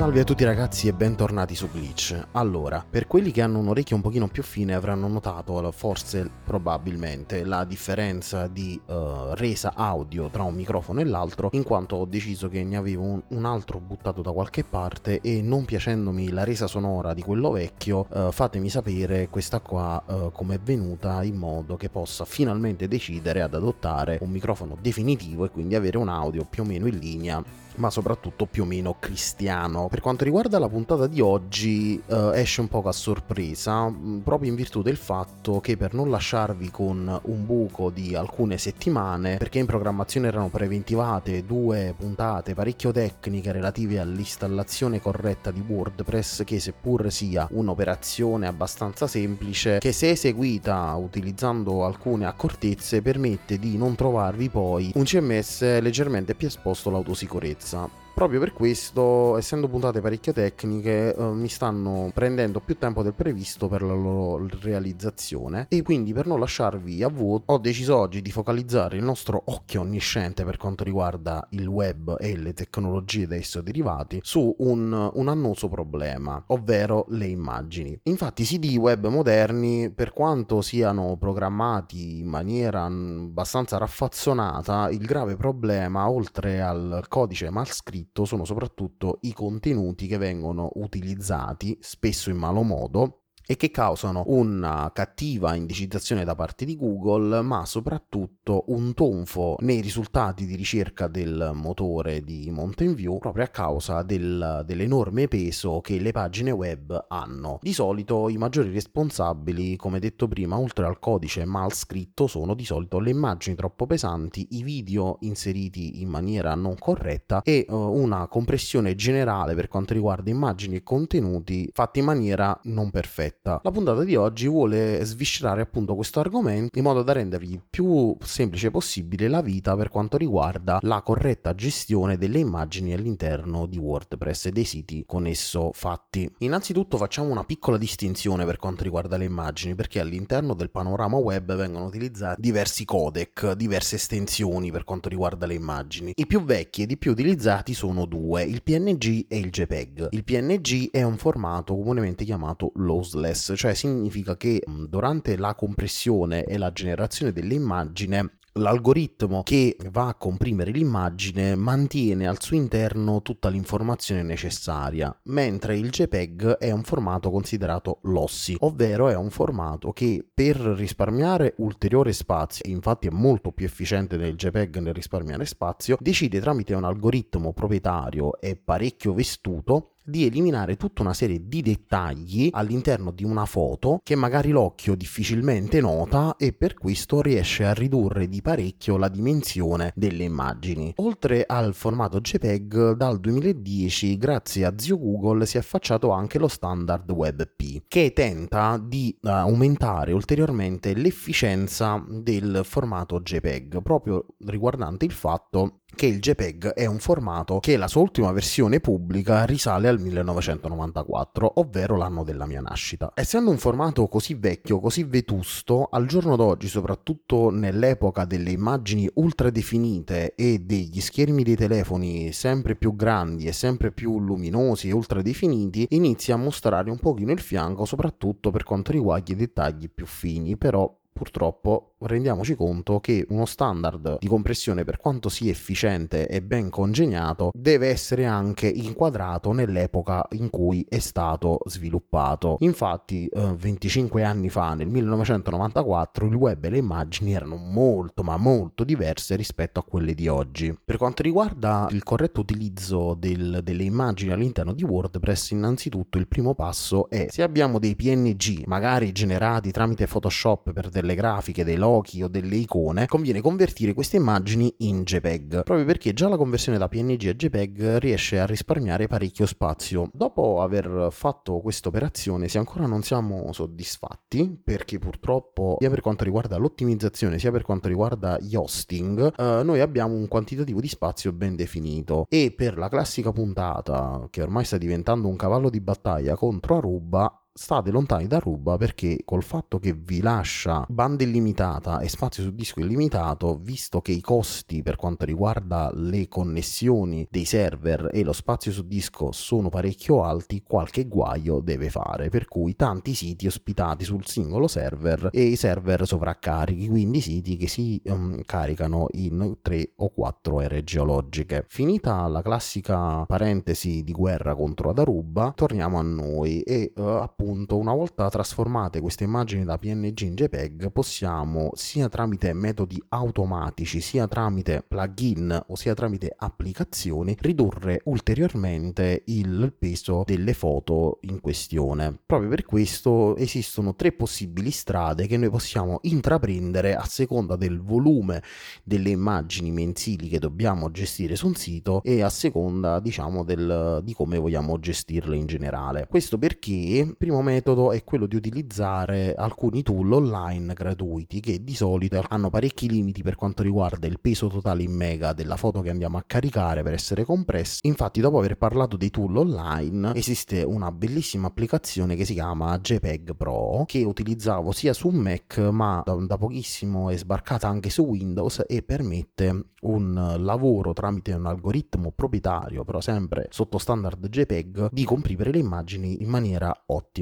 Salve a tutti ragazzi e bentornati su Glitch. Allora, per quelli che hanno un orecchio un pochino più fine avranno notato, forse probabilmente, la differenza di uh, resa audio tra un microfono e l'altro, in quanto ho deciso che ne avevo un, un altro buttato da qualche parte e non piacendomi la resa sonora di quello vecchio, uh, fatemi sapere questa qua uh, come è venuta in modo che possa finalmente decidere ad adottare un microfono definitivo e quindi avere un audio più o meno in linea ma soprattutto più o meno cristiano. Per quanto riguarda la puntata di oggi, eh, esce un po' a sorpresa, mm, proprio in virtù del fatto che per non lasciarvi con un buco di alcune settimane, perché in programmazione erano preventivate due puntate parecchio tecniche relative all'installazione corretta di WordPress, che seppur sia un'operazione abbastanza semplice, che se eseguita utilizzando alcune accortezze permette di non trovarvi poi un CMS leggermente più esposto all'autosicurezza Something. Proprio per questo, essendo puntate parecchie tecniche, eh, mi stanno prendendo più tempo del previsto per la loro realizzazione e quindi per non lasciarvi a vuoto ho deciso oggi di focalizzare il nostro occhio onnisciente per quanto riguarda il web e le tecnologie da esso derivati su un, un annoso problema, ovvero le immagini. Infatti i siti web moderni, per quanto siano programmati in maniera abbastanza raffazzonata, il grave problema, oltre al codice mal scritto sono soprattutto i contenuti che vengono utilizzati, spesso in malo modo, e che causano una cattiva indicizzazione da parte di Google, ma soprattutto un tonfo nei risultati di ricerca del motore di Mountain View proprio a causa del, dell'enorme peso che le pagine web hanno. Di solito i maggiori responsabili, come detto prima, oltre al codice mal scritto, sono di solito le immagini troppo pesanti, i video inseriti in maniera non corretta e uh, una compressione generale per quanto riguarda immagini e contenuti fatti in maniera non perfetta diretta. La puntata di oggi vuole sviscerare appunto questo argomento in modo da rendervi più semplice possibile la vita per quanto riguarda la corretta gestione delle immagini all'interno di WordPress e dei siti con esso fatti. Innanzitutto facciamo una piccola distinzione per quanto riguarda le immagini perché all'interno del panorama web vengono utilizzati diversi codec, diverse estensioni per quanto riguarda le immagini. I più vecchi ed i più utilizzati sono due, il PNG e il JPEG. Il PNG è un formato comunemente chiamato lossless lossless, cioè significa che durante la compressione e la generazione dell'immagine l'algoritmo che va a comprimere l'immagine mantiene al suo interno tutta l'informazione necessaria, mentre il JPEG è un formato considerato lossy, ovvero è un formato che per risparmiare ulteriore spazio, infatti è molto più efficiente del JPEG nel risparmiare spazio, decide tramite un algoritmo proprietario e parecchio vestuto di eliminare tutta una serie di dettagli all'interno di una foto che magari l'occhio difficilmente nota e per questo riesce a ridurre di parecchio la dimensione delle immagini. Oltre al formato JPEG, dal 2010 grazie a zio Google si è affacciato anche lo standard WebP che tenta di uh, aumentare ulteriormente l'efficienza del formato JPEG proprio riguardante il fatto che il JPEG è un formato che la sua ultima versione pubblica risale al 1994, ovvero l'anno della mia nascita. Essendo un formato così vecchio, così vetusto, al giorno d'oggi, soprattutto nell'epoca delle immagini ultra definite e degli schermi dei telefoni sempre più grandi e sempre più luminosi e ultra definiti, inizia a mostrare un pochino il fianco, soprattutto per quanto riguarda i dettagli più fini, però purtroppo rendiamoci conto che uno standard di compressione per quanto sia efficiente e ben congegnato deve essere anche inquadrato nell'epoca in cui è stato sviluppato. Infatti eh, 25 anni fa, nel 1994, il web e le immagini erano molto ma molto diverse rispetto a quelle di oggi. Per quanto riguarda il corretto utilizzo del, delle immagini all'interno di WordPress, innanzitutto il primo passo è se abbiamo dei PNG magari generati tramite Photoshop per delle grafiche, dei lochi o delle icone, conviene convertire queste immagini in JPEG, proprio perché già la conversione da PNG a JPEG riesce a risparmiare parecchio spazio. Dopo aver fatto questa operazione, se ancora non siamo soddisfatti, perché purtroppo sia per quanto riguarda l'ottimizzazione sia per quanto riguarda gli hosting, eh, noi abbiamo un quantitativo di spazio ben definito e per la classica puntata che ormai sta diventando un cavallo di battaglia contro Aruba state lontani da Ruba perché col fatto che vi lascia banda illimitata e spazio su disco illimitato, visto che i costi per quanto riguarda le connessioni dei server e lo spazio su disco sono parecchio alti, qualche guaio deve fare, per cui tanti siti ospitati sul singolo server e i server sovraccarichi, quindi siti che si um, caricano in 3 o 4 ere geologiche. Finita la classica parentesi di guerra contro Adaruba, torniamo a noi e uh, appunto una volta trasformate queste immagini da PNG in JPEG possiamo sia tramite metodi automatici sia tramite plugin o sia tramite applicazioni ridurre ulteriormente il peso delle foto in questione. Proprio per questo esistono tre possibili strade che noi possiamo intraprendere a seconda del volume delle immagini mensili che dobbiamo gestire su un sito e a seconda diciamo del, di come vogliamo gestirle in generale. Questo perché prima metodo è quello di utilizzare alcuni tool online gratuiti che di solito hanno parecchi limiti per quanto riguarda il peso totale in mega della foto che andiamo a caricare per essere compressi. Infatti, dopo aver parlato dei tool online, esiste una bellissima applicazione che si chiama JPEG Pro che utilizzavo sia su Mac ma da, da pochissimo è sbarcata anche su Windows e permette un lavoro tramite un algoritmo proprietario, però sempre sotto standard JPEG, di comprimere le immagini in maniera ottima.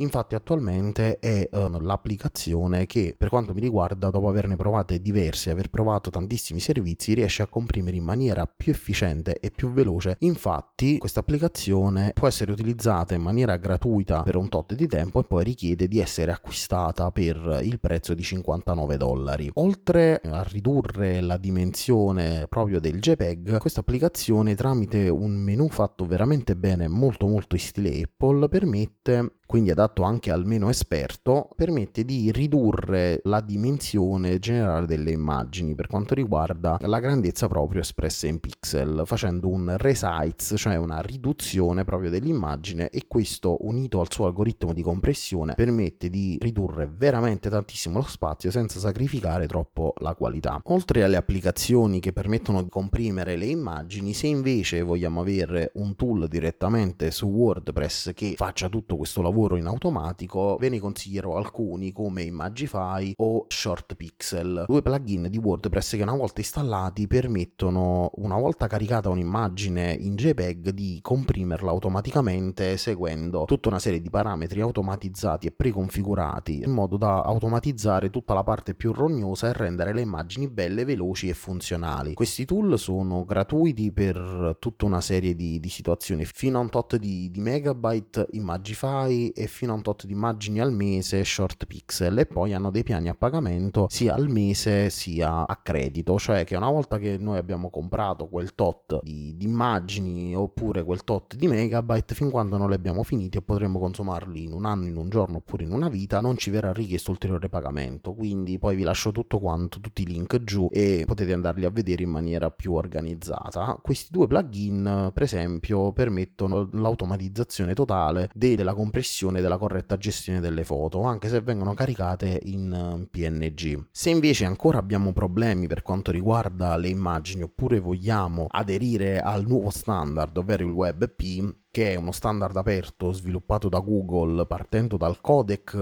Infatti attualmente è uh, l'applicazione che per quanto mi riguarda dopo averne provate diverse, aver provato tantissimi servizi, riesce a comprimere in maniera più efficiente e più veloce. Infatti questa applicazione può essere utilizzata in maniera gratuita per un tot di tempo e poi richiede di essere acquistata per il prezzo di 59 dollari. Oltre a ridurre la dimensione proprio del JPEG, questa applicazione tramite un menu fatto veramente bene, molto molto in stile Apple, permette quindi adatto anche al meno esperto, permette di ridurre la dimensione generale delle immagini per quanto riguarda la grandezza proprio espressa in pixel, facendo un resize, cioè una riduzione proprio dell'immagine e questo unito al suo algoritmo di compressione permette di ridurre veramente tantissimo lo spazio senza sacrificare troppo la qualità. Oltre alle applicazioni che permettono di comprimere le immagini, se invece vogliamo avere un tool direttamente su WordPress che faccia tutto questo lavoro lavoro in automatico, ve ne consiglierò alcuni come Imagify o Short Pixel, due plugin di WordPress che una volta installati permettono, una volta caricata un'immagine in JPEG, di comprimerla automaticamente seguendo tutta una serie di parametri automatizzati e preconfigurati in modo da automatizzare tutta la parte più rognosa e rendere le immagini belle, veloci e funzionali. Questi tool sono gratuiti per tutta una serie di, di situazioni, fino a un tot di, di megabyte Imagify e fino a un tot di immagini al mese short pixel e poi hanno dei piani a pagamento sia al mese sia a credito, cioè che una volta che noi abbiamo comprato quel tot di, di immagini oppure quel tot di megabyte, fin quando non li abbiamo finiti e potremo consumarli in un anno, in un giorno oppure in una vita, non ci verrà richiesto ulteriore pagamento. Quindi poi vi lascio tutto quanto, tutti i link giù e potete andarli a vedere in maniera più organizzata. Questi due plugin, per esempio, permettono l'automatizzazione totale della compressione gestione della corretta gestione delle foto, anche se vengono caricate in eh, PNG. Se invece ancora abbiamo problemi per quanto riguarda le immagini oppure vogliamo aderire al nuovo standard, ovvero il WebP, che è uno standard aperto sviluppato da Google partendo dal codec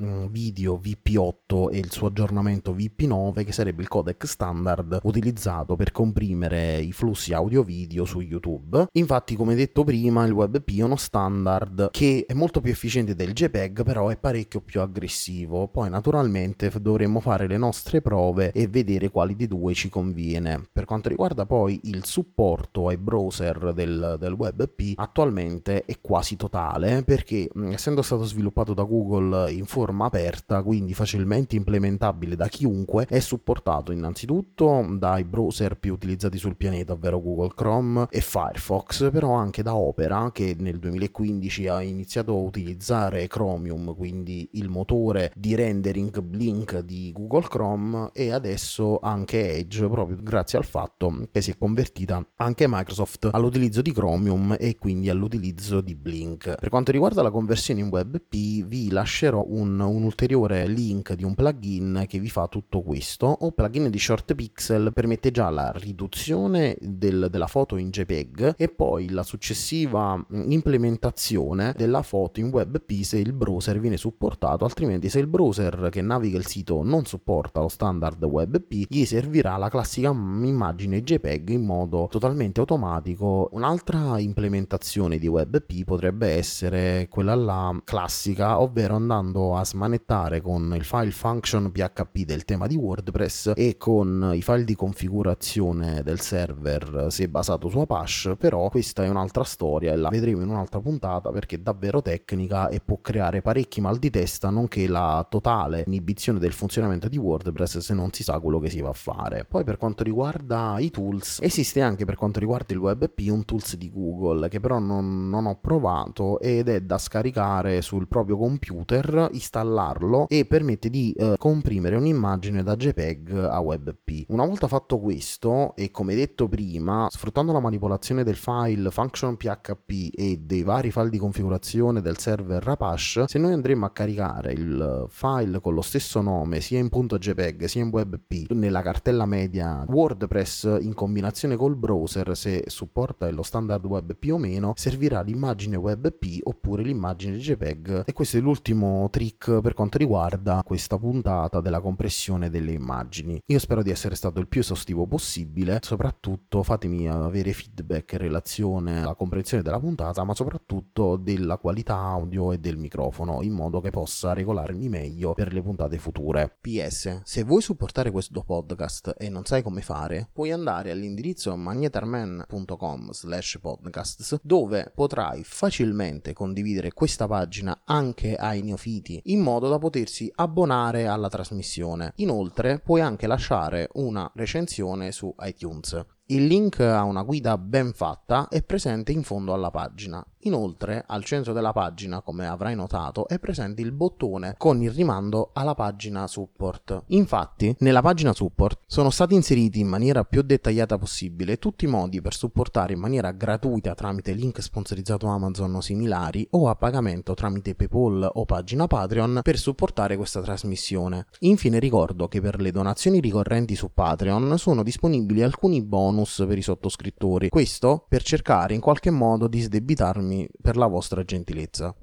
mm, video VP8 e il suo aggiornamento VP9 che sarebbe il codec standard utilizzato per comprimere i flussi audio-video su YouTube. Infatti come detto prima il WebP è uno standard che è molto più efficiente del JPEG però è parecchio più aggressivo. Poi naturalmente dovremmo fare le nostre prove e vedere quali dei due ci conviene. Per quanto riguarda poi il supporto ai browser del, del WebP attualmente attualmente è quasi totale perché essendo stato sviluppato da Google in forma aperta, quindi facilmente implementabile da chiunque, è supportato innanzitutto dai browser più utilizzati sul pianeta, ovvero Google Chrome e Firefox, però anche da Opera che nel 2015 ha iniziato a utilizzare Chromium, quindi il motore di rendering Blink di Google Chrome e adesso anche Edge proprio grazie al fatto che si è convertita anche Microsoft all'utilizzo di Chromium e quindi all'utilizzo l'utilizzo di Blink. Per quanto riguarda la conversione in WebP, vi lascerò un, un ulteriore link di un plugin che vi fa tutto questo. O plugin di Short Pixel permette già la riduzione del, della foto in JPEG e poi la successiva implementazione della foto in WebP se il browser viene supportato, altrimenti se il browser che naviga il sito non supporta lo standard WebP, gli servirà la classica immagine JPEG in modo totalmente automatico. Un'altra implementazione di WebP potrebbe essere quella là classica, ovvero andando a smanettare con il file function PHP del tema di WordPress e con i file di configurazione del server se basato su Apache, però questa è un'altra storia e la vedremo in un'altra puntata perché è davvero tecnica e può creare parecchi mal di testa, nonché la totale inibizione del funzionamento di WordPress se non si sa quello che si va a fare. Poi per quanto riguarda i tools, esiste anche per quanto riguarda il WebP un tools di Google che però non, non ho provato ed è da scaricare sul proprio computer, installarlo e permette di eh, comprimere un'immagine da JPEG a WebP. Una volta fatto questo e come detto prima, sfruttando la manipolazione del file function PHP e dei vari file di configurazione del server Apache, se noi andremo a caricare il file con lo stesso nome sia in .jpeg sia in WebP nella cartella media WordPress in combinazione col browser se supporta lo standard WebP o meno servirà l'immagine WebP oppure l'immagine JPEG e questo è l'ultimo trick per quanto riguarda questa puntata della compressione delle immagini. Io spero di essere stato il più esaustivo possibile, soprattutto fatemi avere feedback in relazione alla comprensione della puntata, ma soprattutto della qualità audio e del microfono in modo che possa regolarmi meglio per le puntate future. PS, se vuoi supportare questo podcast e non sai come fare, puoi andare all'indirizzo magnetarman.com slash podcasts dove potrai facilmente condividere questa pagina anche ai neofiti in modo da potersi abbonare alla trasmissione. Inoltre puoi anche lasciare una recensione su iTunes. Il link a una guida ben fatta è presente in fondo alla pagina. Inoltre, al centro della pagina, come avrai notato, è presente il bottone con il rimando alla pagina support. Infatti, nella pagina support sono stati inseriti in maniera più dettagliata possibile tutti i modi per supportare in maniera gratuita tramite link sponsorizzato Amazon o similari o a pagamento tramite PayPal o pagina Patreon per supportare questa trasmissione. Infine ricordo che per le donazioni ricorrenti su Patreon sono disponibili alcuni bonus per i sottoscrittori. Questo per cercare in qualche modo di sdebitarmi per la vostra gentilezza.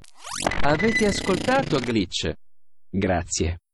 Avete ascoltato Glitch? Grazie.